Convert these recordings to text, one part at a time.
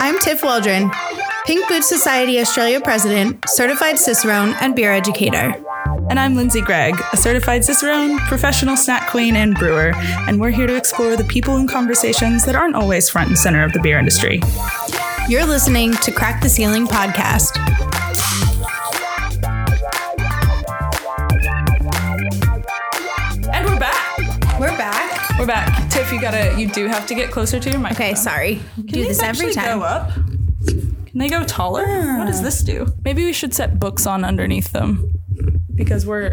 I'm Tiff Waldron, Pink Boot Society Australia President, Certified Cicerone, and Beer Educator. And I'm Lindsay Gregg, a certified Cicerone, professional snack queen, and brewer, and we're here to explore the people and conversations that aren't always front and center of the beer industry. You're listening to Crack the Ceiling podcast. And we're back. We're back. we're back. We're back. We're back. Tiff, you gotta, you do have to get closer to your microphone. Okay, sorry. Can Do these this every actually time. Go up? Can they go taller? What does this do? Maybe we should set books on underneath them because we're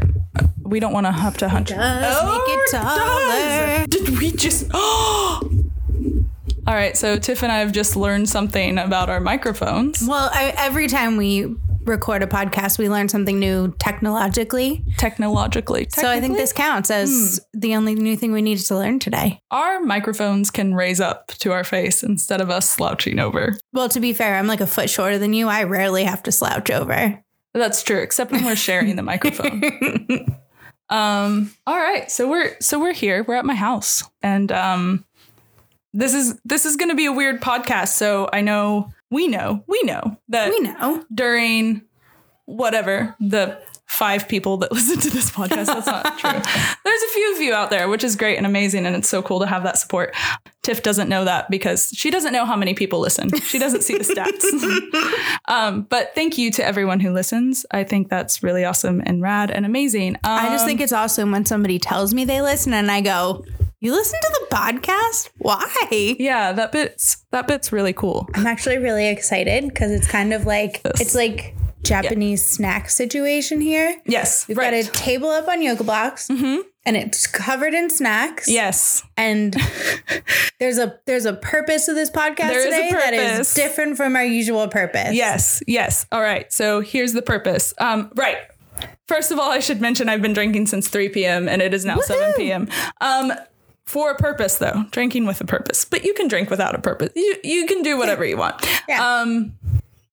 we don't want to have to hunch. Does make it oh, taller. Did we just? Oh. All right, so Tiff and I have just learned something about our microphones. Well, I, every time we record a podcast, we learn something new technologically. Technologically, So I think this counts as the only new thing we needed to learn today. our microphones can raise up to our face instead of us slouching over. Well, to be fair, I'm like a foot shorter than you. I rarely have to slouch over. That's true, except when we're sharing the microphone. Um, all right, so we're so we're here. We're at my house, and um, this is this is going to be a weird podcast. So I know we know we know that We know. during whatever the five people that listen to this podcast. That's not true. There's a few of you out there, which is great and amazing, and it's so cool to have that support. Tiff doesn't know that because she doesn't know how many people listen. She doesn't see the stats. um, but thank you to everyone who listens. I think that's really awesome and rad and amazing. Um, I just think it's awesome when somebody tells me they listen and I go, You listen to the podcast? Why? yeah, that bit's that bit's really cool. I'm actually really excited because it's kind of like it's like Japanese snack situation here. Yes, We've right. got a table up on yoga blocks and it's covered in snacks. yes, And there's a there's a purpose to this podcast There is a today that is different from our usual purpose. Yes, yes. All right. So here's the purpose. Um, right. First of all, I should mention I've been drinking since 3 p.m. and it is now 7 p.m. Um, for a purpose, though, drinking with a purpose. But you can drink without a purpose. You you can do whatever you want. Yeah. Um,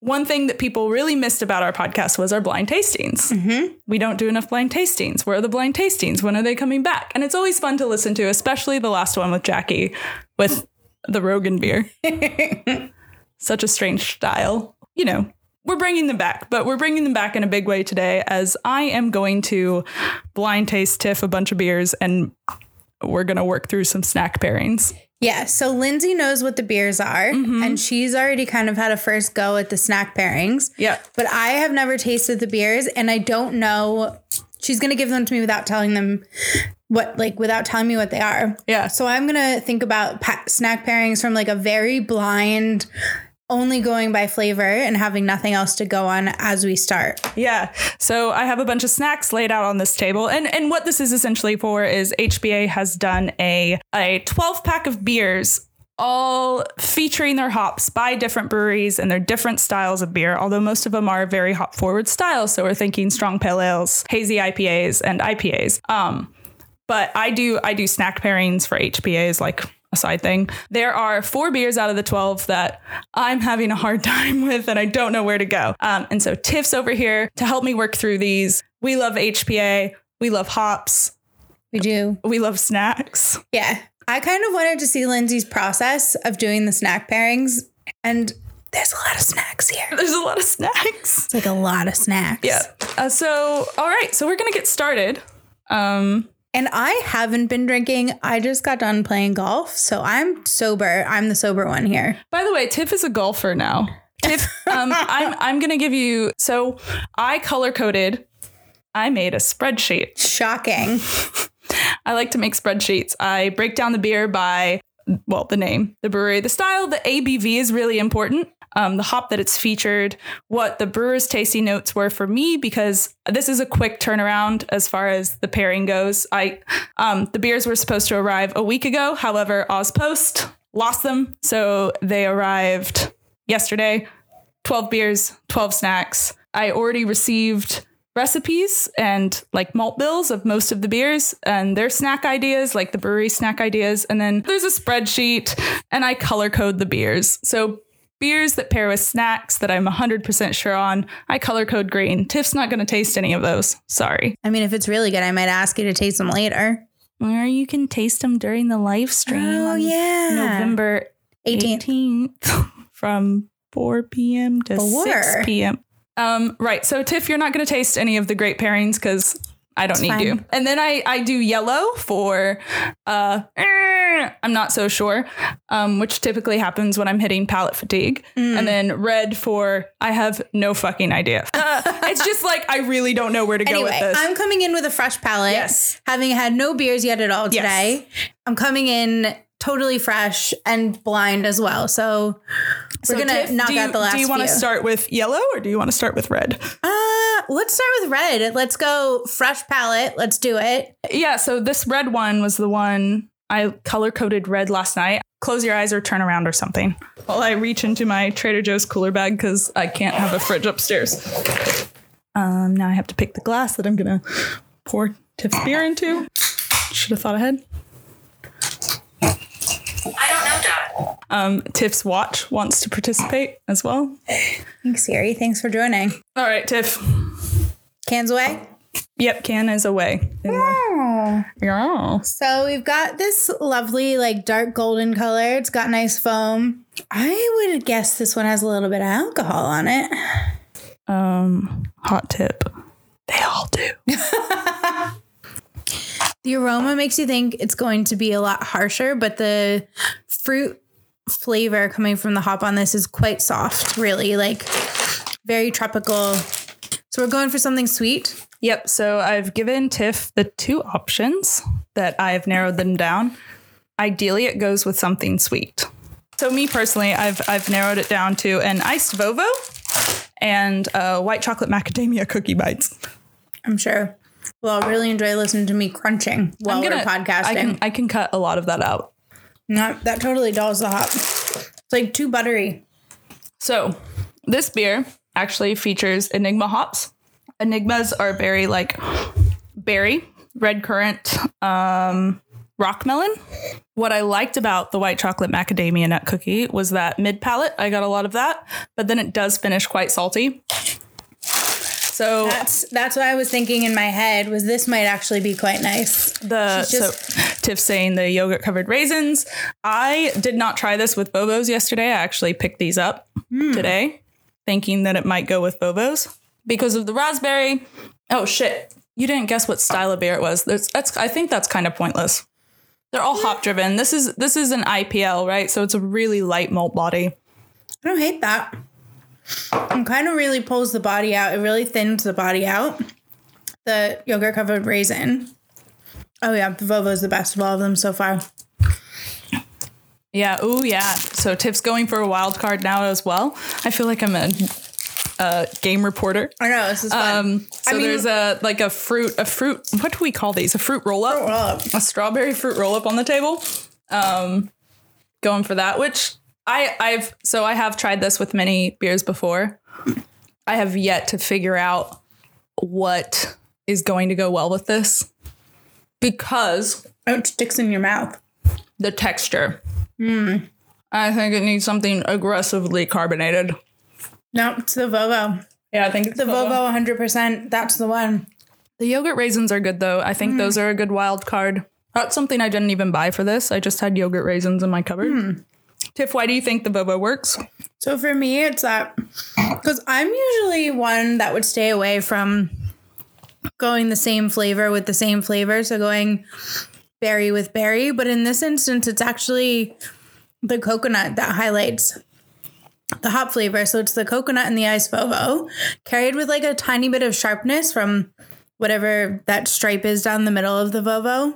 one thing that people really missed about our podcast was our blind tastings. Mm-hmm. We don't do enough blind tastings. Where are the blind tastings? When are they coming back? And it's always fun to listen to, especially the last one with Jackie with the Rogan beer. Such a strange style. You know, we're bringing them back, but we're bringing them back in a big way today as I am going to blind taste Tiff a bunch of beers and we're going to work through some snack pairings. Yeah, so Lindsay knows what the beers are, mm-hmm. and she's already kind of had a first go at the snack pairings. Yeah. But I have never tasted the beers, and I don't know. She's gonna give them to me without telling them what, like, without telling me what they are. Yeah. So I'm gonna think about pa- snack pairings from like a very blind, only going by flavor and having nothing else to go on as we start. Yeah. So I have a bunch of snacks laid out on this table. And and what this is essentially for is HPA has done a a 12 pack of beers all featuring their hops by different breweries and their different styles of beer, although most of them are very hop forward styles. So we're thinking strong pale ales, hazy IPAs, and IPAs. Um, but I do I do snack pairings for HPAs like a side thing. There are four beers out of the 12 that I'm having a hard time with and I don't know where to go. Um, and so Tiff's over here to help me work through these. We love HPA. We love hops. We do. We love snacks. Yeah. I kind of wanted to see Lindsay's process of doing the snack pairings, and there's a lot of snacks here. There's a lot of snacks. It's like a lot of snacks. Yeah. Uh, so, all right. So we're going to get started. Um, And I haven't been drinking. I just got done playing golf. So I'm sober. I'm the sober one here. By the way, Tiff is a golfer now. Tiff, um, I'm I'm gonna give you. So I color coded. I made a spreadsheet. Shocking. I like to make spreadsheets. I break down the beer by well, the name, the brewery, the style, the ABV is really important. Um, the hop that it's featured, what the brewer's tasting notes were for me, because this is a quick turnaround as far as the pairing goes. I um, the beers were supposed to arrive a week ago. However, Auspost lost them, so they arrived yesterday. Twelve beers, twelve snacks. I already received recipes and like malt bills of most of the beers and their snack ideas, like the brewery snack ideas. And then there's a spreadsheet and I color code the beers. So beers that pair with snacks that I'm 100% sure on, I color code green. Tiff's not going to taste any of those. Sorry. I mean, if it's really good, I might ask you to taste them later. Or you can taste them during the live stream. Oh, on yeah. November 18th. 18th from 4 p.m. to Four. 6 p.m. Um, right. So Tiff, you're not going to taste any of the great pairings because I don't It's need fine. you. And then I I do yellow for uh eh, I'm not so sure, um, which typically happens when I'm hitting palate fatigue. Mm. And then red for I have no fucking idea. Uh, it's just like I really don't know where to go with Anyway, this. I'm coming in with a fresh palate. Yes. Having had no beers yet at all Yes. today. I'm coming in totally fresh and blind as well. So we're So, gonna Tiff, knock you, out the last Do you want to start with yellow or do you want to start with red? Uh, let's start with red. Let's go fresh palette. Let's do it. Yeah, so this red one was the one I color coded red last night. Close your eyes or turn around or something. While I reach into my Trader Joe's cooler bag because I can't have a fridge upstairs. Um, now I have to pick the glass that I'm gonna pour Tiff's beer into. Should have thought ahead. I don't know, Dad. Um, Tiff's watch wants to participate as well. Thanks, Siri. Thanks for joining. All right, Tiff. Cans away. Yep, can is away. The- yeah. So we've got this lovely, like dark golden color. It's got nice foam. I would guess this one has a little bit of alcohol on it. Um, hot tip. They all do. The aroma makes you think it's going to be a lot harsher, but the fruit flavor coming from the hop on this is quite soft, really, like very tropical. So we're going for something sweet. Yep. So I've given Tiff the two options that I've narrowed them down. Ideally, it goes with something sweet. So me personally, I've I've narrowed it down to an iced Vovo and uh, white chocolate macadamia cookie bites. I'm sure. Well, I'll really enjoy listening to me crunching while I'm we're podcasting. I can I can cut a lot of that out. No, that totally dulls the hop. It's like too buttery. So this beer actually features Enigma hops. Enigmas are very like berry, red currant, um, rock melon. What I liked about the white chocolate macadamia nut cookie was that mid palate, I got a lot of that, but then it does finish quite salty. So That's that's what I was thinking in my head was this might actually be quite nice. the just- so Tiff saying the yogurt covered raisins. I did not try this with Vovos yesterday. I actually picked these up Hmm. today, thinking that it might go with Vovos because of the raspberry. Oh shit! You didn't guess what style of beer it was. That's, that's I think that's kind of pointless. They're all hop driven. This is this is an IPL, right? So it's a really light malt body. I don't hate that. It kind of really pulls the body out. It really thins the body out. The yogurt covered raisin. Oh yeah, the Vovo is the best of all of them so far. Yeah. Oh yeah. So Tiff's going for a wild card now as well. I feel like I'm a, game reporter. I know this is fun. Um, so I mean- there's a like a fruit, a fruit. What do we call these? A fruit roll up, roll up. a strawberry fruit roll up on the table. Um, going for that. Which I I've so I have tried this with many beers before. I have yet to figure out what is going to go well with this because Oh, it sticks in your mouth. the texture. Hmm. I think it needs something aggressively carbonated. No, it's the Vovo. Yeah, I think it's The Vovo 100%. That's the one. The yogurt raisins are good though. I think hmm. those are a good wild card. That's something I didn't even buy for this. I just had yogurt raisins in my cupboard. Hmm. Tiff, why do you think the Vovo works? So for me, it's that because I'm usually one that would stay away from going the same flavor with the same flavor. So going berry with berry. But in this instance, it's actually the coconut that highlights the hop flavor. So it's the coconut and the ice Vovo, carried with like a tiny bit of sharpness from whatever that stripe is down the middle of the Vovo.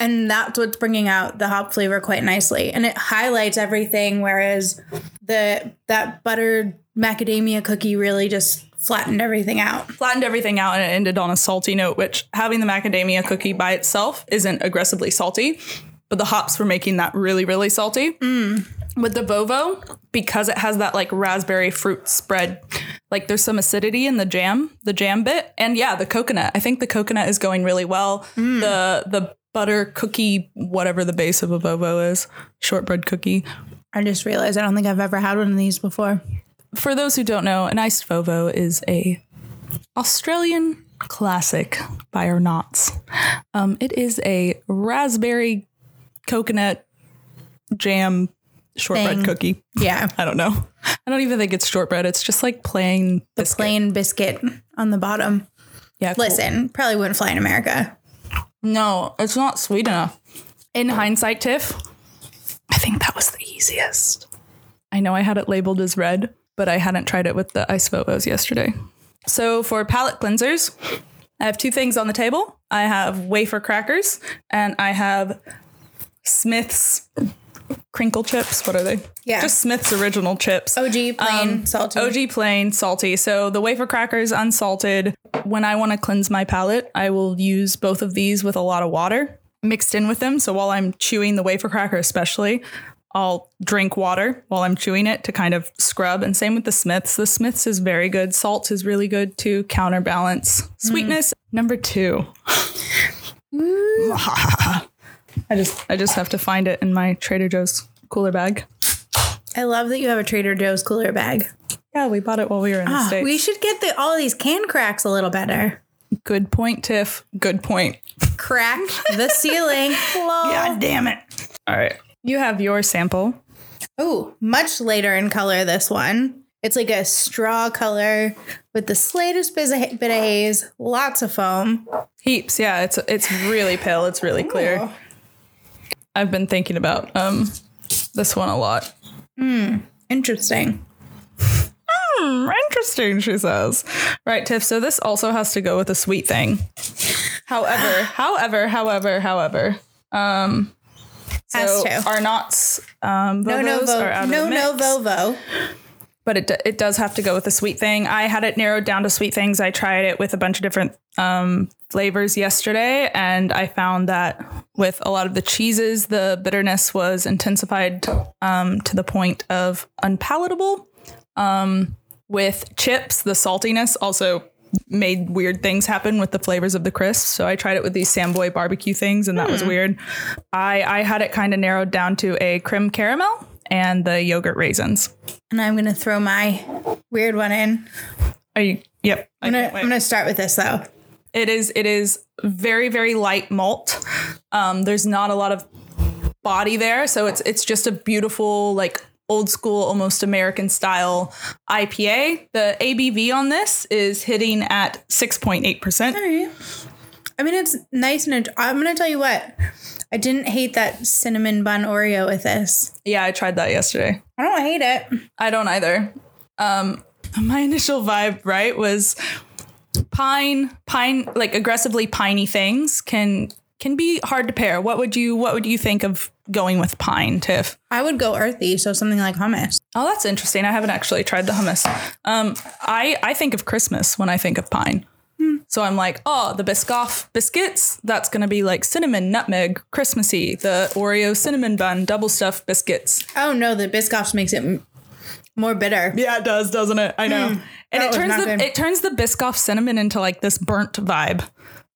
And that's what's bringing out the hop flavor quite nicely. And it highlights everything, whereas the that buttered macadamia cookie really just flattened everything out. Flattened everything out and it ended on a salty note, which having the macadamia cookie by itself isn't aggressively salty, but the hops were making that really, really salty. Mm. With the Vovo, because it has that like raspberry fruit spread, like there's some acidity in the jam, the jam bit, and yeah, the coconut. I think the coconut is going really well. The the butter cookie, whatever the base of a Vovo is, shortbread cookie. I just realized I don't think I've ever had one of these before. For those who don't know, an iced Vovo is a Australian classic by Arnott's. Um, it is a raspberry coconut jam shortbread Thing. cookie. Yeah. I don't know. I don't even think it's shortbread. It's just like plain The biscuit. plain biscuit on the bottom. Yeah, cool. Listen, probably wouldn't fly in America. No, it's not sweet enough. In hindsight, Tiff, I think that was the easiest. I know I had it labeled as red, but I hadn't tried it with the ice Vovos yesterday. So for palate cleansers, I have two things on the table. I have wafer crackers and I have Smith's crinkle chips. What are they? Yeah. Just Smith's original chips. OG plain Um, salty. OG plain salty. So the wafer crackers unsalted. When I want to cleanse my palate, I will use both of these with a lot of water mixed in with them. So while I'm chewing the wafer cracker, especially, I'll drink water while I'm chewing it to kind of scrub. And same with the Smiths. The Smiths is very good. Salt is really good to counterbalance sweetness. Number two. I just I just have to find it in my Trader Joe's cooler bag. I love that you have a Trader Joe's cooler bag. Yeah, we bought it while we were in the Ah, States. we should get the, all these can cracks a little better. Good point, Tiff. Good point. Crack the ceiling. Lol. damn it. All right. You have your sample. Oh, much later in color, this one. It's like a straw color with the slightest bit of, bit of haze, lots of foam. Heaps. Yeah, it's it's really pale. It's really clear. Ooh. I've been thinking about um this one a lot. Interesting. Hmm, interesting, she says. Right, Tiff. So this also has to go with a sweet thing. However, however, however, however, um, so Has to. Arnott's um, No, no, are vo- no, no, mix. But it, it does have to go with a sweet thing. I had it narrowed down to sweet things. I tried it with a bunch of different um, flavors yesterday, and I found that with a lot of the cheeses, the bitterness was intensified um, to the point of unpalatable. Um, with chips, the saltiness also made weird things happen with the flavors of the crisps. So I tried it with these Samboy barbecue things, and that was weird. I, I had it kind of narrowed down to a creme caramel and the yogurt raisins. And I'm going to throw my weird one in. Are you? Yep. I'm going to. Start with this though. It is. It is very very light malt. Um, there's not a lot of body there, so it's it's just a beautiful like old school, almost American style IPA. The ABV on this is hitting at six point eight percent. I mean, it's nice and I'm going to tell you what. I didn't hate that cinnamon bun Oreo with this. Yeah, I tried that yesterday. I don't hate it. I don't either. Um, my initial vibe, right, was pine, pine, like aggressively piney things can can be hard to pair. What would you What would you think of going with pine, Tiff? I would go earthy, so something like hummus. Oh, that's interesting. I haven't actually tried the hummus. Um, I I think of Christmas when I think of pine. So I'm like, oh, the Biscoff biscuits. That's gonna be like cinnamon, nutmeg, Christmassy. The Oreo cinnamon bun, double stuffed biscuits. Oh no, the Biscoffs makes it m- more bitter. Yeah, it does, doesn't it? I know. and it turns the good. it turns the Biscoff cinnamon into like this burnt vibe.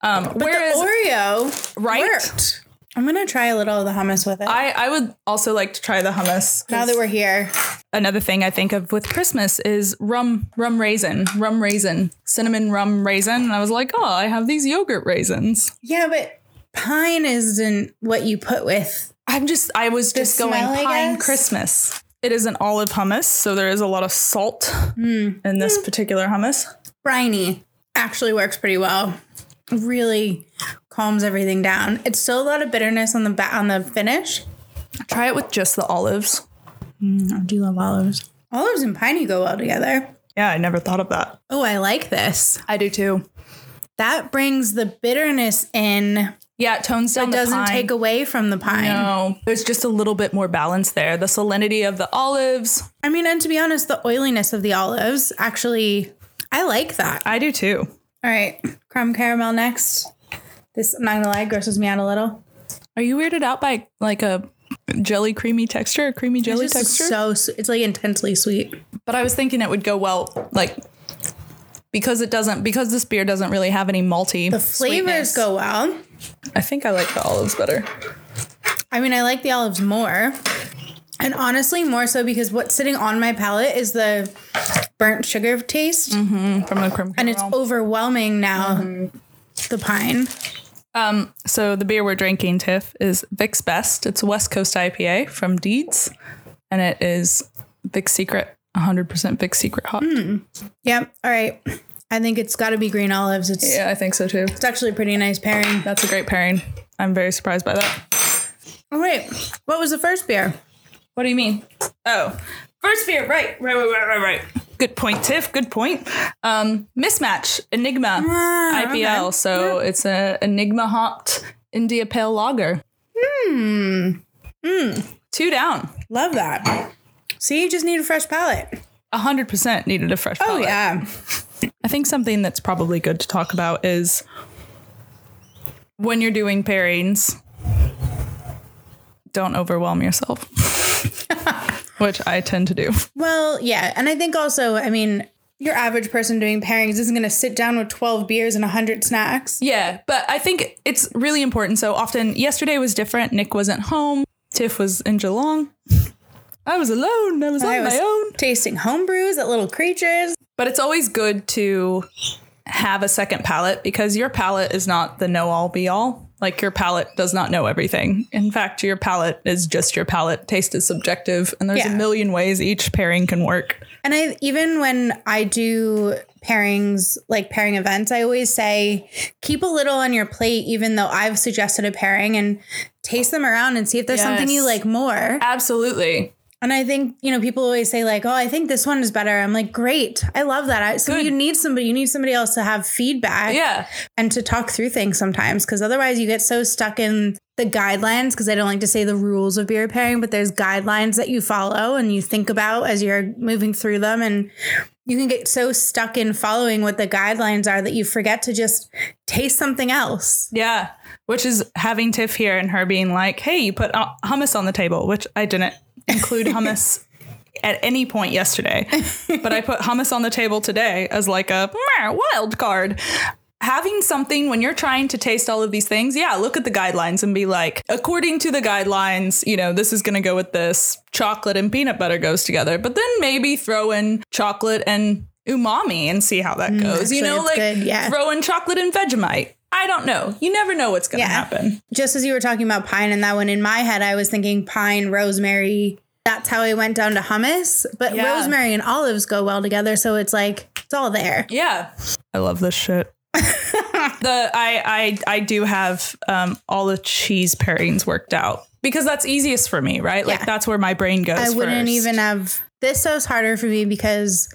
Um, whereas the Oreo Right? worked. I'm gonna try a little of the hummus with it. I I would also like to try the hummus. now that we're here, Another thing I think of with Christmas is rum rum raisin, rum raisin, cinnamon rum raisin, and I was like, oh, I have these yogurt raisins. yeah, but pine isn't what you put with. I'm just I was just going smell, I pine? Christmas. It is an olive hummus, so there is a lot of salt Hmm. in this particular hummus. Briny actually works pretty well. Really calms everything down. It's still a lot of bitterness on the ba- on the finish. Try it with just the olives. Mm, I do love olives. Olives and piney go well together. Yeah, I never thought of that. Oh, I like this. I do too. That brings the bitterness in. Yeah, it tones down It doesn't pine. take away from the pine. No, there's just a little bit more balance there. The salinity of the olives. I mean, and to be honest, the oiliness of the olives actually, I like that. I do too. All right, creme caramel next. This, I'm not gonna lie, grosses me out a little. Are you weirded out by like a jelly creamy texture, a creamy jelly It's texture? so, su- it's like intensely sweet. but I was thinking it would go well, like because it doesn't because this beer doesn't really have any malty. The flavors go well. I think I like the olives better. I mean, I like the olives more. And honestly, more so because what's sitting on my palate is the burnt sugar taste. Mm-hmm, from the cream And it's overwhelming now, mm-hmm. The pine. Um, so the beer we're drinking, Tiff, is Vic's Best. It's a West Coast IPA from Deeds. and it is Vic Secret, 100% Vic Secret hop. Yep. All right. I think it's got to be green olives. It's Yeah, I think so too. it's actually a pretty nice pairing. That's a great pairing. I'm very surprised by that. Oh wait, what was the first beer? What do you mean? Oh, first beer. Right, right, right, right, right, right. Good point, Tiff. Good point. Um, mismatch Enigma Ah, IPL. okay. So it's a Enigma hopped India Pale Lager. Hmm. Two down. Love that. See, you just need a fresh palate. A hundred percent needed a fresh. Oh palate. yeah. I think something that's probably good to talk about is when you're doing pairings, don't overwhelm yourself, which I tend to do. Well, yeah, and I think also, I mean, your average person doing pairings isn't going to sit down with 12 beers and 100 snacks. Yeah, but I think it's really important. So often, yesterday was different. Nick wasn't home. Tiff was in Geelong. I was alone. I was I on was my own. tasting home brews at Little Creatures. But it's always good to have a second palate because your palate is not the know all be all. Like your palate does not know everything. In fact, your palate is just your palate. Taste is subjective, and there's Yeah. a million ways each pairing can work. And I even when I do pairings, like pairing events, I always say keep a little on your plate, even though I've suggested a pairing and taste them around and see if there's something you like more. Absolutely. And I think, you know, people always say, like, oh, I think this one is better. I'm like, great. I love that. I, so Good. you need somebody, you need somebody else to have feedback Yeah. and to talk through things sometimes. Cause otherwise you get so stuck in the guidelines. Cause I don't like to say the rules of beer pairing, but there's guidelines that you follow and you think about as you're moving through them. And you can get so stuck in following what the guidelines are that you forget to just taste something else. Yeah. Which is having Tiff here and her being like, hey, you put uh, hummus on the table, which I didn't include hummus at any point yesterday. but I put hummus on the table today as like a "Meh, wild card. Having something when you're trying to taste all of these things, yeah, look at the guidelines and be like, according to the guidelines, you know, this is going to go with this. Chocolate and peanut butter goes together. But then maybe throw in chocolate and umami and see how that mm, goes. you actually, know, like good, yeah. throw in chocolate and Vegemite. I don't know. You never know what's going to Yeah. happen. Just as you were talking about pine and that one in my head, I was thinking pine, rosemary. That's how I went down to hummus. But Yeah. rosemary and olives go well together. So it's like, it's all there. Yeah. I love this shit. the I I I do have um all the cheese pairings worked out because that's easiest for me, right? Like Yeah. that's where my brain goes. I wouldn't first. even have this is harder for me because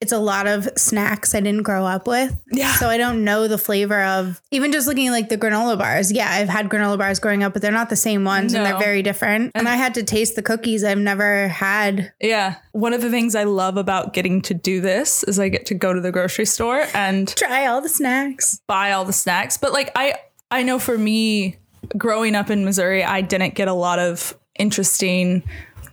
it's a lot of snacks I didn't grow up with. Yeah. So I don't know the flavor of even just looking at like the granola bars. Yeah, I've had granola bars growing up, but they're not the same ones and they're very different. And I had to taste the cookies I've never had. Yeah. One of the things I love about getting to do this is I get to go to the grocery store and Try all the snacks. buy all the snacks. But like I I know for me growing up in Missouri, I didn't get a lot of interesting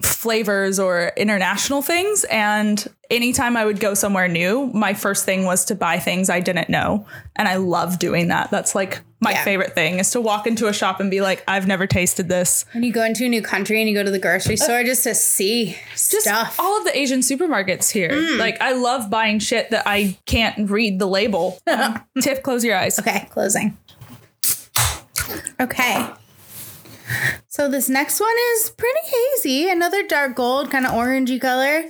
flavors or international things and anytime I would go somewhere new, my first thing was to buy things I didn't know. And I love doing that. That's like my Yeah. favorite thing is to walk into a shop and be like, I've never tasted this. When you go into a new country and you go to the grocery uh, store just to see Just stuff. all of the Asian supermarkets here. Mm. Like I love buying shit that I can't read the label. Tiff, close your eyes. Okay, closing. Okay. So this next one is pretty hazy. Another dark gold, kind of orangey color.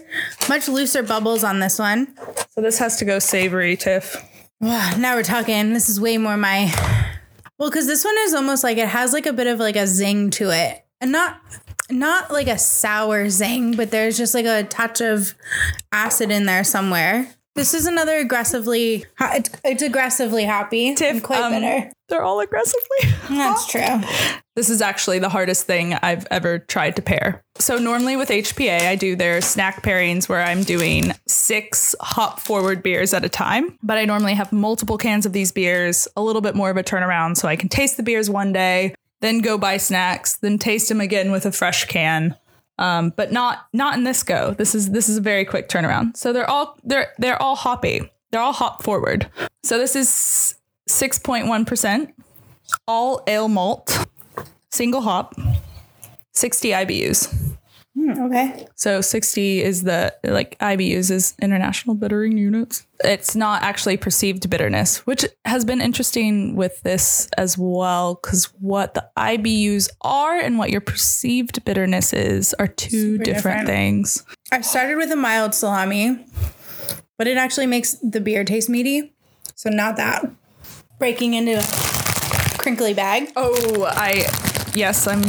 Much looser bubbles on this one. So this has to go savory, Tiff. Wow, now we're talking. This is way more my well, because this one is almost like it has like a bit of like a zing to it, and not not like a sour zing, but there's just like a touch of acid in there somewhere. This is another aggressively. It's, it's aggressively happy Tiff, and quite um, bitter. They're all aggressively. That's true. This is actually the hardest thing I've ever tried to pair. So normally with HPA, I do their snack pairings where I'm doing six hop forward beers at a time. But I normally have multiple cans of these beers, a little bit more of a turnaround so I can taste the beers one day, then go buy snacks, then taste them again with a fresh can. Um, but not not in this go. This is this is a very quick turnaround. So they're all they're they're all hoppy. They're all hop forward. So this is 6.1%, all ale malt, single hop, 60 IBUs. Hmm, okay. So 60 is the like IBUs is international bittering units. It's not actually perceived bitterness, which has been interesting with this as well cuz what the IBUs are and what your perceived bitterness is are two different, different. things. I started with a mild salami, but it actually makes the beer taste meaty. So not that. Breaking into a crinkly bag. Oh, I yes, I'm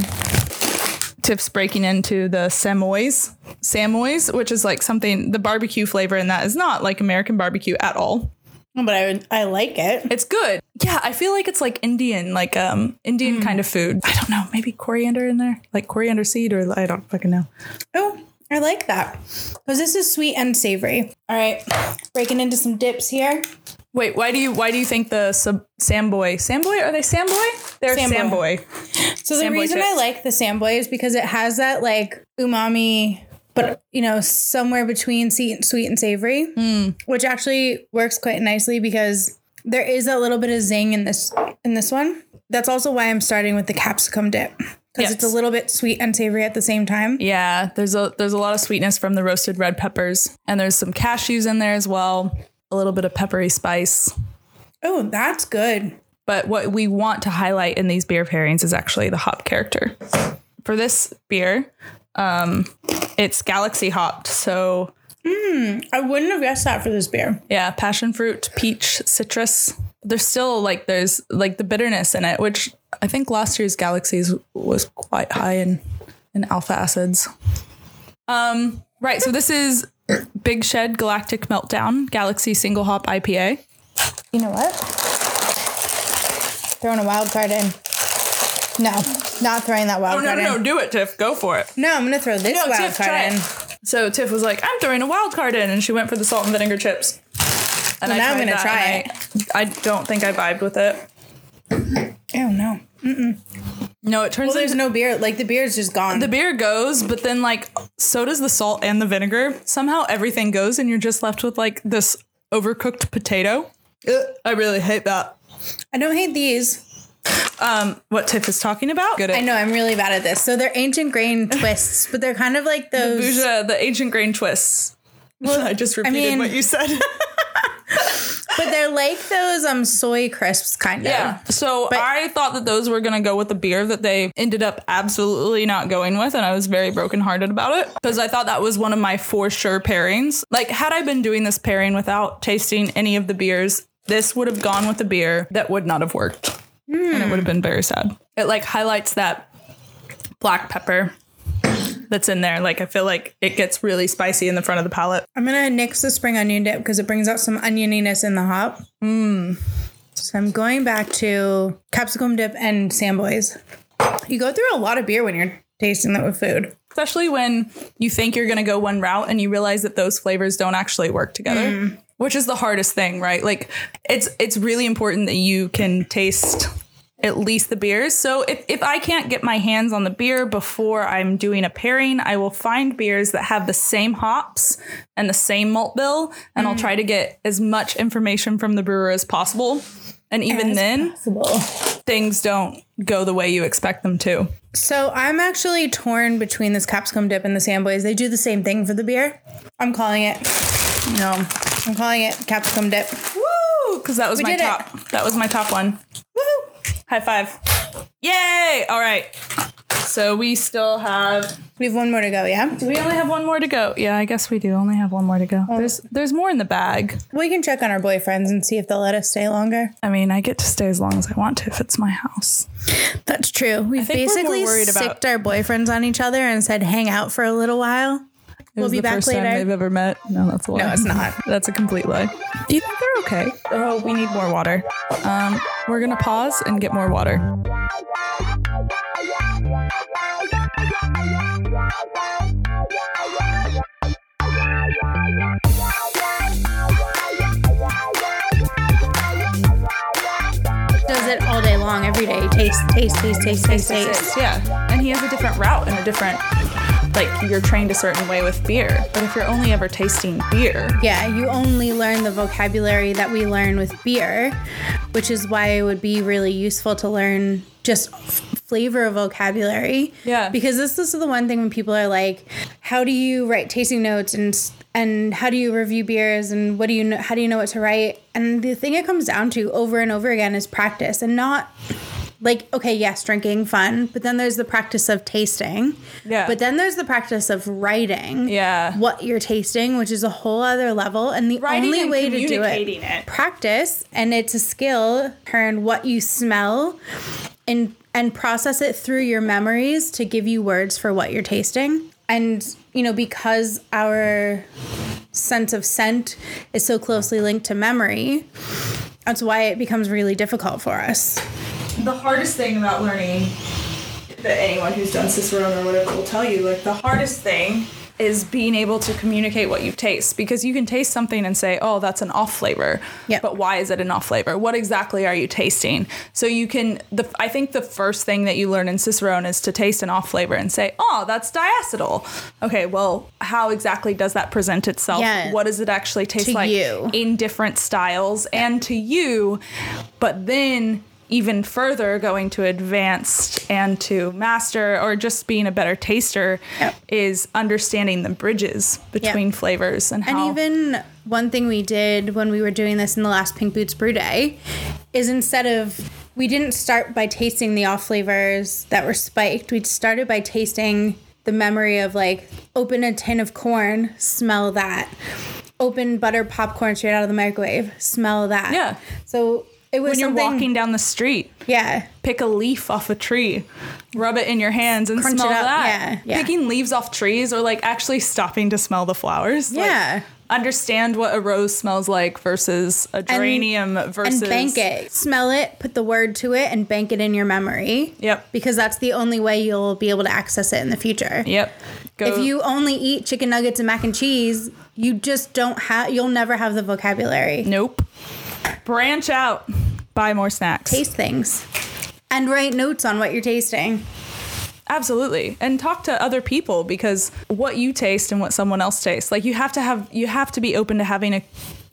Tiff's breaking into the Samboys. Samboys, which is like something the barbecue flavor in that is not like American barbecue at all. But I I like it. It's good. Yeah, I feel like it's like Indian, like um Indian kind of food. I don't know, maybe coriander in there, like coriander seed, or I don't fucking know. Oh, I like that. Because this is sweet and savory. All right. Breaking into some dips here. Wait, why do you why do you think the sub, Samboy Samboy are they Samboy? They're Samboy. Samboy. So the Samboy reason I like the Samboy is because it has that like umami, but you know, somewhere between sweet, sweet and savory, hmm. which actually works quite nicely because there is a little bit of zing in this in this one. That's also why I'm starting with the capsicum dip because it's a little bit sweet and savory at the same time. Yeah, there's a there's a lot of sweetness from the roasted red peppers, and there's some cashews in there as well. A little bit of peppery spice. Oh, that's good. But what we want to highlight in these beer pairings is actually the hop character. For this beer, um, it's galaxy hopped. So I wouldn't have guessed that for this beer. yeah, passion fruit, peach, citrus. There's still like there's like the bitterness in it, which I think last year's galaxies was quite high in in alpha acids. Um, right. So this is Big Shed Galactic Meltdown Galaxy Single Hop IPA. You know what? Throwing a wild card in. No, not throwing that wild card. Oh no, card no, in. do it, Tiff. Go for it. No, I'm gonna throw this No, wild Tiff, card in. So Tiff was like, "I'm throwing a wild card in," and she went for the salt and vinegar chips. And Well, now I'm gonna try it. I, I don't think I vibed with it. Oh no. No, it turns Well, there's no beer. Like the beer's just gone. the beer goes, but then like so does the salt and the vinegar. Somehow everything goes, and you're just left with like this overcooked potato. Ugh, I really hate that. I don't hate these. Um, what Tiff is talking about? Good I know I'm really bad at this. So they're ancient grain twists, but they're kind of like those. Bouja, the ancient grain twists. Well, I just repeated mean- what you said. But they're like those um soy crisps, kind of. Yeah. So But- I thought that those were gonna go with the beer that they ended up absolutely not going with, and I was very brokenhearted about it because I thought that was one of my for sure pairings. Like, had I been doing this pairing without tasting any of the beers, this would have gone with the beer that would not have worked, and it would have been very sad. It like highlights that black pepper that's in there. Like, I feel like it gets really spicy in the front of the palate. I'm gonna nix the spring onion dip because it brings out some onioniness in the hop. Mm. So I'm going back to capsicum dip and Samboys. You go through a lot of beer when you're tasting that with food. especially when you think you're going to go one route and you realize that those flavors don't actually work together which is the hardest thing right like it's it's really important that you can taste at least the beers so if, if i can't get my hands on the beer before i'm doing a pairing i will find beers that have the same hops and the same malt bill and i'll mm. try to get as much information from the brewer as possible and even then things don't go the way you expect them to So I'm actually torn between this capsicum dip and the Samboys. They do the same thing for the beer. I'm calling it. No, I'm calling it capsicum dip. Woo! Because that was We my did it. top. That was my top one. Woohoo! High five! Yay! All right. So we still have. We have one more to go. Yeah, Do we only have one more to go? Yeah, I guess we do. Only have one more to go. Um, there's there's more in the bag. we can check on our boyfriends and see if they'll let us stay longer. I mean, I get to stay as long as I want to if it's my house. That's true. We've think we're more basically worried about- sicked our boyfriends on each other and said, "Hang out for a little while." It We'll be the back first time later. they've ever met. No, that's a lie. No, it's not. That's a complete lie. Do you think they're okay? Oh, we need more water. Um, we're gonna pause and get more water. Does it all day long, every day. Taste, taste, taste, taste, taste, taste. Yeah, and he has a different route and a different. Like you're trained a certain way with beer, but if you're only ever tasting beer, Yeah, you only learn the vocabulary that we learn with beer, which is why it would be really useful to learn just f- flavor vocabulary. Yeah. Because this, this is the one thing when people are like, how do you write tasting notes and and how do you review beers and what do you know how do you know what to write? And the thing it comes down to over and over again is practice and not like okay yes drinking fun but then there's the practice of tasting Yeah. but then there's the practice of writing Yeah. what you're tasting which is a whole other level and the Writing only and way to do it, it. practice and it's a skill turn what you smell and and process it through your memories to give you words for what you're tasting and you know because our sense of scent is so closely linked to memory that's why it becomes really difficult for us the hardest thing about learning that anyone who's done Cicerone or whatever will tell you, like the hardest thing is being able to communicate what you taste because you can taste something and say, "Oh, that's an off flavor." Yep. But why is it an off flavor? What exactly are you tasting? So you can the I think the first thing that you learn in Cicerone is to taste an off flavor and say, "Oh, that's diacetyl." Okay, well, how exactly does that present itself? Yeah. What does it actually taste To like you. in different styles and to you? But then even further going to advanced and to master or just being a better taster Yep. is understanding the bridges between flavors and how And even one thing we did when we were doing this in the last Pink Boots Brew Day is instead of we didn't start by tasting the off flavors that were spiked. We started by tasting the memory of like open a tin of corn, smell that. Open butter popcorn straight out of the microwave, smell that. Yeah. So it was when you're walking down the street Yeah. pick a leaf off a tree rub it in your hands and Crunch it smell up, that yeah, yeah. picking leaves off trees or like actually stopping to smell the flowers Like, Yeah. understand what a rose smells like versus a geranium versus and bank it. Smell it, put the word to it, and bank it in your memory. Yep. Because that's the only way you'll be able to access it in the future. yep Go, If you only eat chicken nuggets and mac and cheese, you just don't have. You'll never have the vocabulary. nope branch out buy more snacks Taste things, and write notes on what you're tasting. Absolutely. And talk to other people because what you taste and what someone else tastes. Like you have to have you have to be open to having a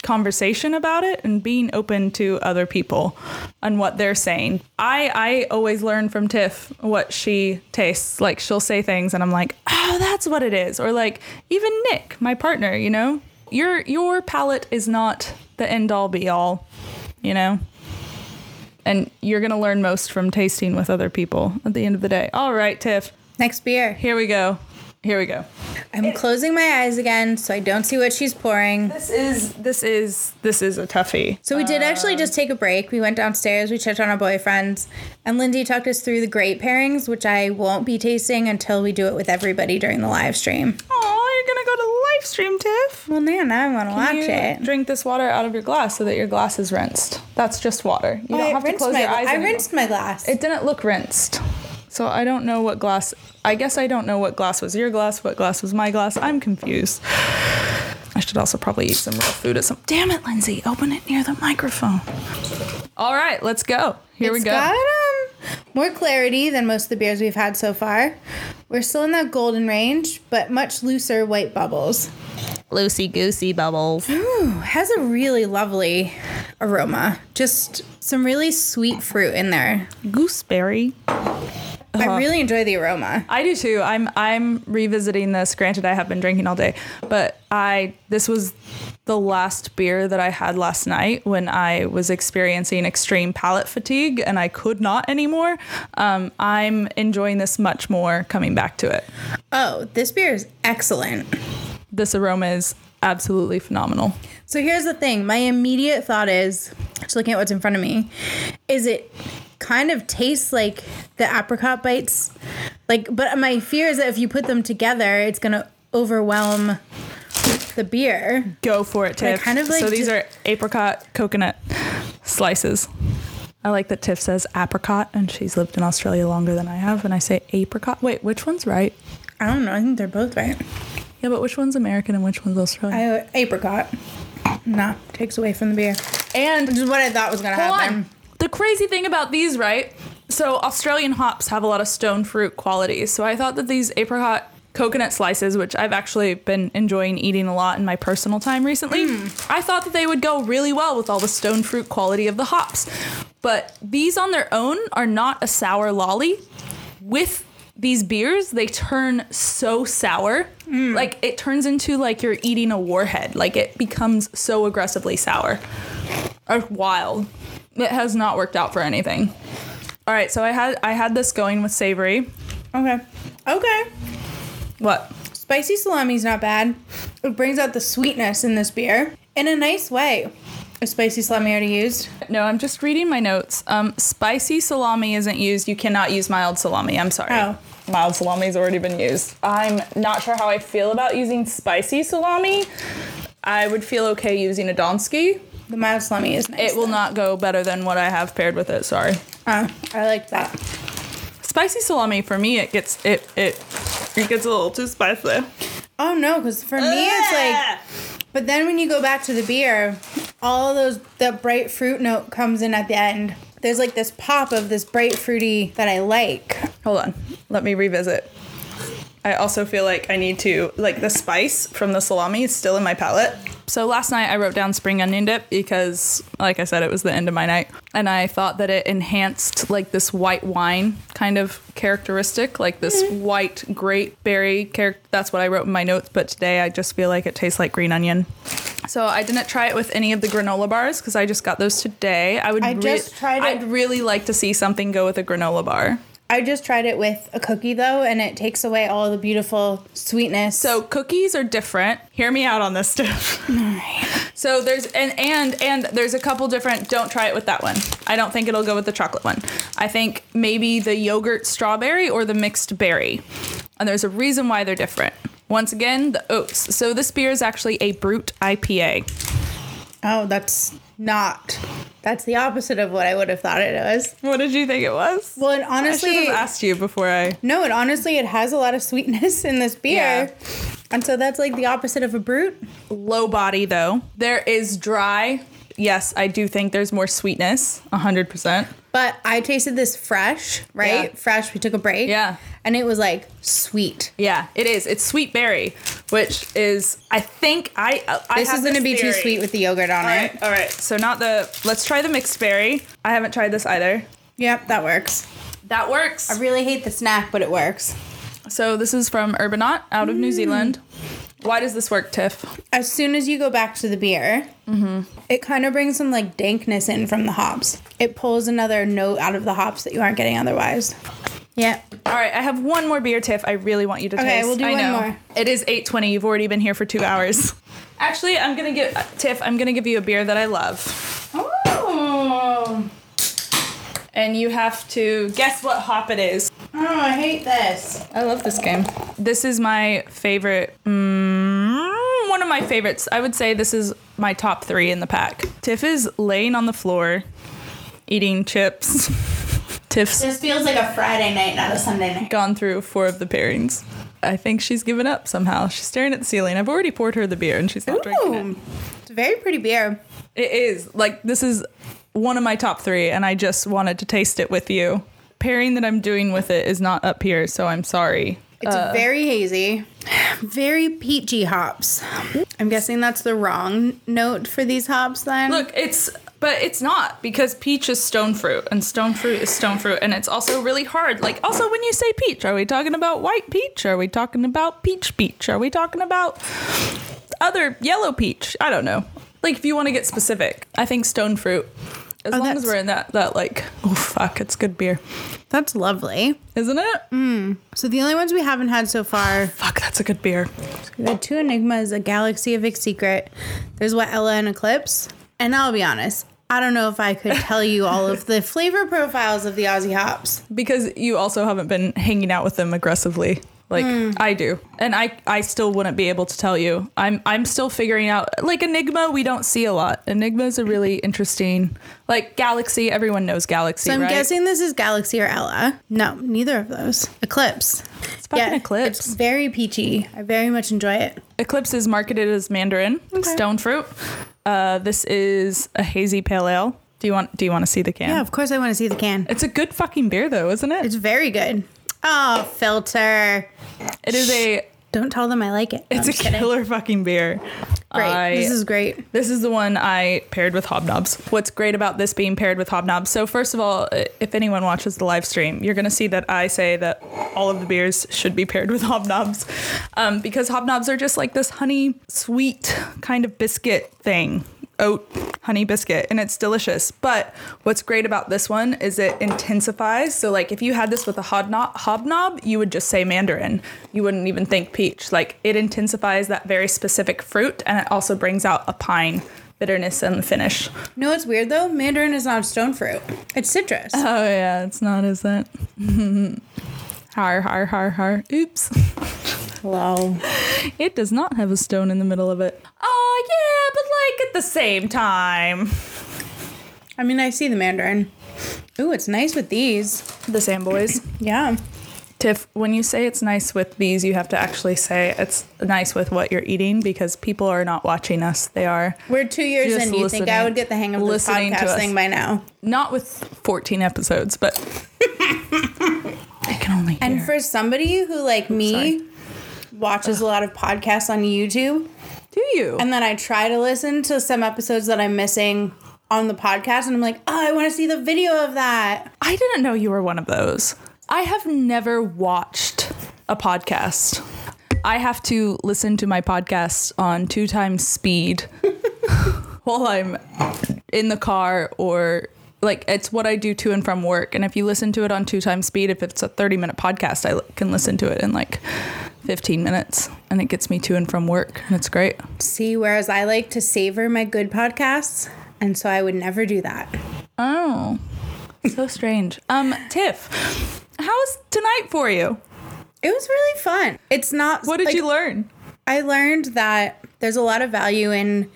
conversation about it and being open to other people and what they're saying. I I always learn from Tiff what she tastes. Like she'll say things and I'm like, "Oh, that's what it is." Or like even Nick, my partner, you know? Your your palate is not the end all be all, you know? And you're to learn most from tasting with other people at the end of the day. All right, Tiff. Next beer. Here we go. Here we go. I'm closing my eyes again so I don't see what she's pouring. This is this is this is a toughie. So we did actually just take a break. We went downstairs, we checked on our boyfriends, and Lindy talked us through the great pairings, which I won't be tasting until we do it with everybody during the live stream. Oh, you're gonna go to the live stream, Tiff. Well, now, now I want to watch it. drink this water out of your glass so that your glass is rinsed. That's just water. You I don't have to close my, your eyes. I anymore. rinsed my glass. It didn't look rinsed. So I don't know what glass. I guess I don't know what glass was your glass, what glass was my glass. I'm confused. I should also probably eat some real food at some. Damn it, Lindsay! Open it near the microphone. All right, let's go. Here we It's go. got um, more clarity than most of the beers we've had so far. We're still in that golden range, but much looser white bubbles. Loosey goosey bubbles. Ooh, has a really lovely aroma. Just some really sweet fruit in there. Gooseberry. I really enjoy the aroma. I do too. I'm I'm revisiting this. Granted, I have been drinking all day, but I this was the last beer that I had last night when I was experiencing extreme palate fatigue and I could not anymore. Um, I'm enjoying this much more coming back to it. Oh, this beer is excellent. This aroma is absolutely phenomenal. So here's the thing. My immediate thought is, just looking at what's in front of me, is it kind of tastes like the apricot bites. Like, but my fear is that if you put them together, it's gonna overwhelm the beer. Go for it, Tiff. kind of like so these are apricot coconut slices. I like that Tiff says apricot, and she's lived in Australia longer than I have, and I say apricot. Wait, which one's right? I don't know. I think they're both right. Yeah, but which one's American and which one's Australian? I apricot. Nah, takes away from the beer. and Which is what I thought was gonna hold happen. on. The crazy thing about these, right? So Australian hops have a lot of stone fruit qualities. So I thought that these apricot coconut slices, which I've actually been enjoying eating a lot in my personal time recently, I thought that they would go really well with all the stone fruit quality of the hops. But these on their own are not a sour lolly. With these beers, they turn so sour. Like it turns into like you're eating a warhead. Like it becomes so aggressively sour. Or wild. It has not worked out for anything. All right, so I had I had this going with savory. Okay. Okay. What? Spicy salami's not bad. It brings out the sweetness in this beer in a nice way. Is spicy salami already used? No, I'm just reading my notes. Um, spicy salami isn't used. You cannot use mild salami. I'm sorry. Oh. Mild salami's already been used. I'm not sure how I feel about using spicy salami. I would feel okay using a Donsky. The mild salami is nice. It will not go better than what I have paired with it. Sorry. Uh, I like that. Spicy salami for me, it gets it it it gets a little too spicy. Oh no, because for me it's like. But then when you go back to the beer, all those the bright fruit note comes in at the end. There's like this pop of this bright fruity that I like. Hold on. Let me revisit. I also feel like I need to like the spice from the salami is still in my palate. So last night I wrote down spring onion dip because like I said it was the end of my night and I thought that it enhanced like this white wine kind of characteristic, like this mm. white grape berry character. That's what I wrote in my notes, but today I just feel like it tastes like green onion. So I didn't try it with any of the granola bars because I just got those today. I would I just tried it- I'd really like to see something go with a granola bar. I just tried it with a cookie though, and it takes away all the beautiful sweetness. So cookies are different. Hear me out on this stuff. So there's and and and there's a couple different. Don't try it with that one. I don't think it'll go with the chocolate one. I think maybe the yogurt strawberry or the mixed berry. And there's a reason why they're different. Once again, the oats. So this beer is actually a brut IPA. oh, that's not. That's the opposite of what I would have thought it was. What did you think it was? Well, and honestly, I should have asked you before I. no, and honestly, it has a lot of sweetness in this beer, Yeah. and so that's like the opposite of a brut. Low body though. There is dry. Yes, I do think there's more sweetness. hundred percent. But I tasted this fresh, right? Yeah. Fresh. We took a break. Yeah. And it was like sweet. Yeah, it is. It's sweet berry, which is I think I. Uh, I This is gonna be too sweet with the yogurt on All it. right, all right. So not the. Let's try the mixed berry. I haven't tried this either. Yep, that works. That works. I really hate the snack, but it works. So this is from Urbanaut out of New mm. Zealand. Why does this work, Tif? As soon as you go back to the beer, it kind of brings some like dankness in from the hops. It pulls another note out of the hops that you aren't getting otherwise. Yeah. All right, I have one more beer, Tif. I really want you to taste. Okay, we'll do I one know. more. It is eight twenty. You've already been here for two hours. Actually, I'm gonna give Tif. I'm gonna give you a beer that I love, Oh, and you have to guess what hop it is. oh I hate this. I love this game. This is my favorite. Mm, of my favorites. I would say this is my top three in the pack. Tif is laying on the floor, eating chips. Tif's This feels like a Friday night, not a Sunday night. gone through four of the pairings. I think she's given up somehow. She's staring at the ceiling. I've already poured her the beer and she's not drinking it. It's a very pretty beer. It is. Like, this is one of my top three, and I just wanted to taste it with you. Pairing that I'm doing with it is not up here, so I'm sorry. It's uh, very hazy, very peachy hops. I'm guessing that's the wrong note for these hops then. Look, it's but it's not because peach is stone fruit and stone fruit is stone fruit and it's also really hard. Like also when you say peach, are we talking about white peach? Are we talking about peach peach? Are we talking about other yellow peach? I don't know. Like if you want to get specific, I think stone fruit. As Oh, long as we're in that that like oh fuck, it's good beer, that's lovely. isn't it? Mm. So the only ones we haven't had so far, Fuck, that's a good beer. we had two Enigmas, a Galaxy a Vic Secret. There's what Ella and Eclipse. And I'll be honest, I don't know if I could tell you all of the flavor profiles of the Aussie hops. because you also haven't been hanging out with them aggressively like Hmm. I do. And I I still wouldn't be able to tell you. I'm I'm still figuring out like Enigma we don't see a lot. Enigma is a really interesting like Galaxy, everyone knows Galaxy, So I'm right? guessing this is Galaxy or Ella. No, neither of those. Eclipse. it's fucking Eclipse. It's very peachy. I very much enjoy it. Eclipse is marketed as Mandarin, stone fruit. Uh, this is a hazy pale ale. Do you want do you want to see the can? Yeah, of course I want to see the can. It's a good fucking beer though, isn't it? It's very good. Oh, filter. It is a Don't tell them I like it. It's I'm a kidding. killer fucking beer. Great. I- this is great. This is the one I paired with hobnobs. What's great about this being paired with hobnobs? So first of all, if anyone watches the live stream, you're gonna see that I say that all of the beers should be paired with hobnobs, um, because hobnobs are just like this honey sweet kind of biscuit thing. Oat honey biscuit, and it's delicious. But what's great about this one is it intensifies. So, like, if you had this with a hobnob, hobnob, you would just say mandarin. You wouldn't even think peach. Like, it intensifies that very specific fruit, and it also brings out a pine bitterness in the finish. You know what's weird though? Mandarin is not a stone fruit. It's citrus. Oh yeah, it's not, is it? har har har har. Oops. Hello. It does not have a stone in the middle of it. Oh yeah, but like at the same time. I mean, I see the mandarin. Ooh, it's nice with these. The Samboys. Yeah. Tif, when you say it's nice with these, you have to actually say it's nice with what you're eating because people are not watching us. They are We're two years Just in. You think I would get the hang of this listening to podcast thing by now? not with 14 episodes, but I can only hear. And for somebody who, like me, Sorry. Watches a lot of podcasts on YouTube, Do you? and then I try to listen to some episodes that I'm missing on the podcast, and I'm like, oh, I want to see the video of that. I didn't know you were one of those. I have never watched a podcast. I have to listen to my podcast on two times speed while I'm in the car or like it's what I do to and from work. And if you listen to it on two times speed, if it's a 30 minute podcast, I can listen to it in like 15 minutes and it gets me to and from work. And it's great. See, whereas I like to savor my good podcasts, and so I would never do that. Oh, so strange. Um, Tif, how's tonight for you? It was really fun. It's not. What did like, you learn? I learned that there's a lot of value in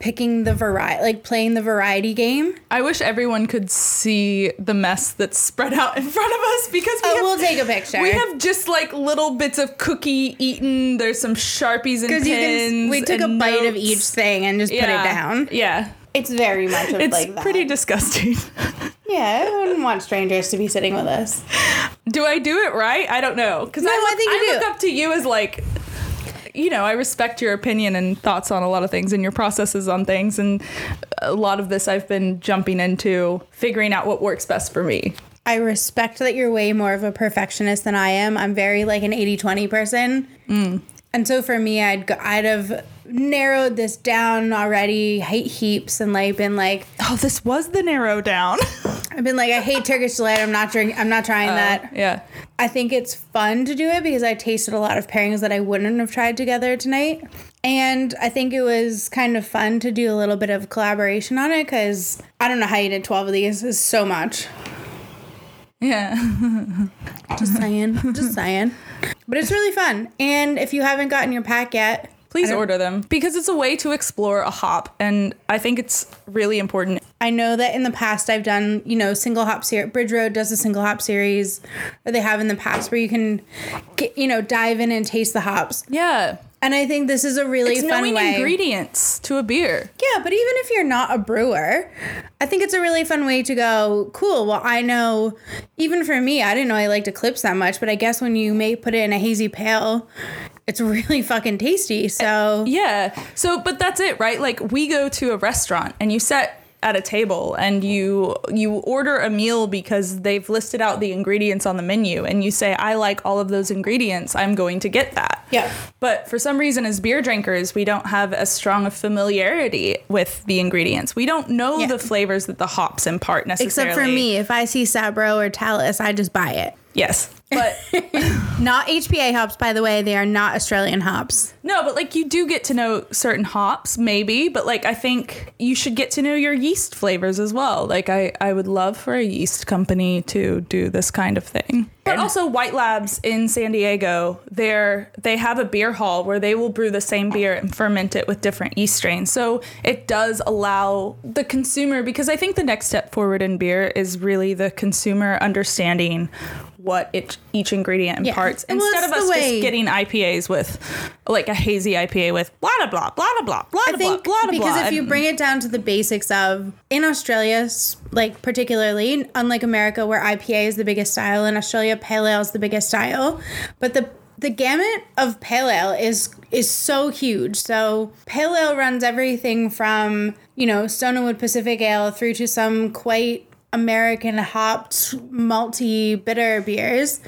picking the variety, like playing the variety game. I wish everyone could see the mess that's spread out in front of us because we Oh, have, we'll take a picture. we have just like little bits of cookie eaten. There's some sharpies and because you pins. can. We took a and bite of each thing and just put it down. Yeah, It's very much of it's like that. pretty disgusting. yeah, I wouldn't want strangers to be sitting with us. do I do it right? I don't know because No, I, I look, think you I do. look up to you as like. You know, I respect your opinion and thoughts on a lot of things and your processes on things. And a lot of this I've been jumping into figuring out what works best for me. I respect that you're way more of a perfectionist than I am. I'm very like an 80-20 person. Mm. And so for me, I'd go, I'd have narrowed this down already, hate heaps, and like been like, Oh, this was the narrow down. I've been like, I hate Turkish delight. I'm not drink. I'm not trying oh, that. yeah. I think it's fun to do it because I tasted a lot of pairings that I wouldn't have tried together tonight. And I think it was kind of fun to do a little bit of collaboration on it because I don't know how you did 12 of these. It's so much. Yeah. Just saying. just saying. But it's really fun. And if you haven't gotten your pack yet, Please order them because it's a way to explore a hop. And I think it's really important. I know that in the past I've done, you know, single hop series. Bridge Road does a single hop series, or they have in the past where you can, get, you know, dive in and taste the hops. Yeah. And I think this is a really It's fun knowing way. ingredients to a beer. Yeah, but even if you're not a brewer, I think it's a really fun way to go, cool. Well, I know, even for me, I didn't know I liked Eclipse that much, but I guess when you may put it in a hazy pale, it's really fucking tasty. So, Yeah. So, but that's it, right? Like we go to a restaurant and you sit at a table and you you order a meal because they've listed out the ingredients on the menu and you say I like all of those ingredients. I'm going to get that. yeah. But for some reason, as beer drinkers, we don't have as strong a familiarity with the ingredients. We don't know Yeah. the flavors that the hops impart necessarily. Except for me, if I see Sabro or Talus, I just buy it. Yes. But Not HPA hops, by the way. They are not Australian hops. no, but like you do get to know certain hops, maybe. But like I think you should get to know your yeast flavors as well. Like I, I would love for a yeast company to do this kind of thing. But also White Labs in San Diego, they're they have a beer hall where they will brew the same beer and ferment it with different yeast strains. So it does allow the consumer because I think the next step forward in beer is really the consumer understanding what it, each ingredient Yeah. imparts Well, instead of us the just getting IPAs with like a hazy IPA with blah blah blah blah blah blah I blah think blah blah because blah. if you bring it down to the basics of in Australia, like particularly unlike America, where IPA is the biggest style, in Australia, pale ale is the biggest style, but the the gamut of pale ale is is so huge. So pale ale runs everything from you know Stonewood Pacific Ale through to some quite American hopped malty bitter beers,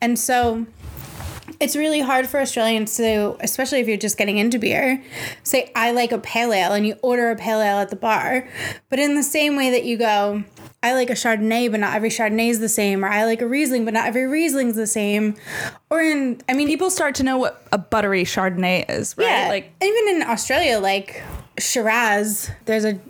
and so it's really hard for Australians to, especially if you're just getting into beer, say, I like a pale ale and you order a pale ale at the bar. But in the same way that you go, I like a Chardonnay, but not every Chardonnay is the same, or I like a Riesling, but not every Riesling's the same. Or in, I mean, People start to know what a buttery Chardonnay is, right? yeah, Like even in Australia, like Shiraz, there's a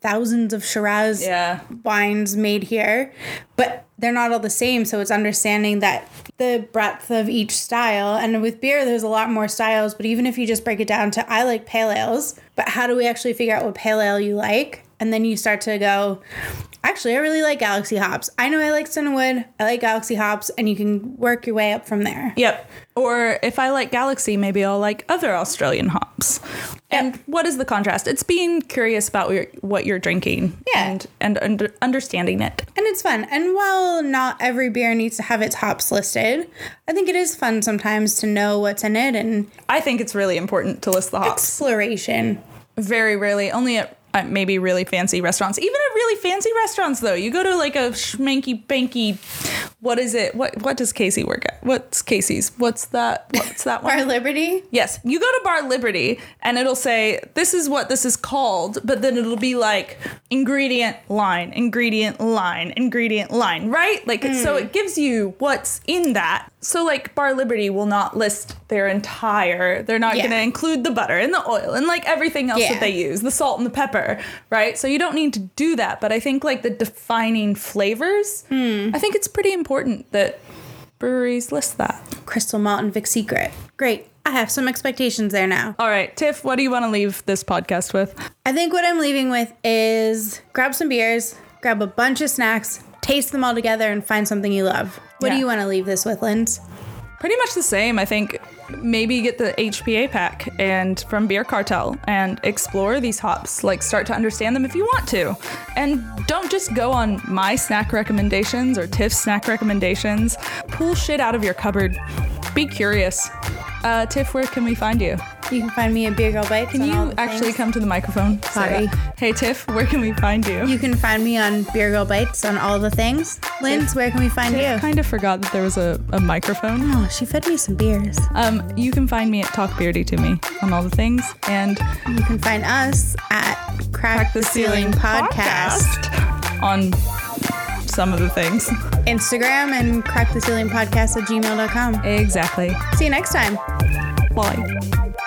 thousands of Shiraz Yeah. wines made here, but they're not all the same. So it's understanding that the breadth of each style. And with beer, there's a lot more styles. But even if you just break it down to I like pale ales, but how do we actually figure out what pale ale you like? And then you start to go, actually, I really like Galaxy hops. I know I like Cinnamon. I like Galaxy hops, and you can work your way up from there. Yep. Or if I like Galaxy, maybe I'll like other Australian hops. And what is the contrast? It's being curious about what you're, what you're drinking Yeah. and and under, understanding it. And it's fun. And while not every beer needs to have its hops listed, I think it is fun sometimes to know what's in it and I think it's really important to list the hops. exploration. Very rarely, only at uh, maybe really fancy restaurants. Even at really fancy restaurants, though, you go to like a schmanky banky. What is it? What what does Casey work at? What's Casey's? What's that? What's that one? Bar Liberty. Yes, you go to Bar Liberty and it'll say this is what this is called, but then it'll be like ingredient line, ingredient line, ingredient line, right? Like it's so it gives you what's in that. So like Bar Liberty will not list their entire. They're not Yeah. going to include the butter and the oil and like everything else Yeah. that they use, the salt and the pepper, right? So you don't need to do that, but I think like the defining flavors, hmm. I think it's pretty important that breweries list that. Crystal Malt and Vic Secret. Great. I have some expectations there now. All right, Tif, what do you want to leave this podcast with? I think what I'm leaving with is grab some beers, grab a bunch of snacks, taste them all together, and find something you love. What Yeah. do you want to leave this with, Linds? Pretty much the same. I think maybe get the HPA pack and from Beer Cartel and explore these hops. Like start to understand them if you want to. And don't just go on my snack recommendations or Tif's snack recommendations. Pull shit out of your cupboard. Be curious. Uh, Tif, where can we find you? You can find me at Beer Girl Bites. Can on all you the actually things. come to the microphone? Sorry. Hey Tif, where can we find you? You can find me on Beer Girl Bites on all the things. Linds, where can we find you? I you? kind of forgot that there was a, a microphone. Oh, she fed me some beers. Um, you can find me at Talk Beerdy to Me on all the things. And You can find us at Crack, the, Ceiling, Podcast. Podcast on some of the things. Instagram and Crack the Ceiling Podcast at gmail.com. Exactly. See you next time. Bye.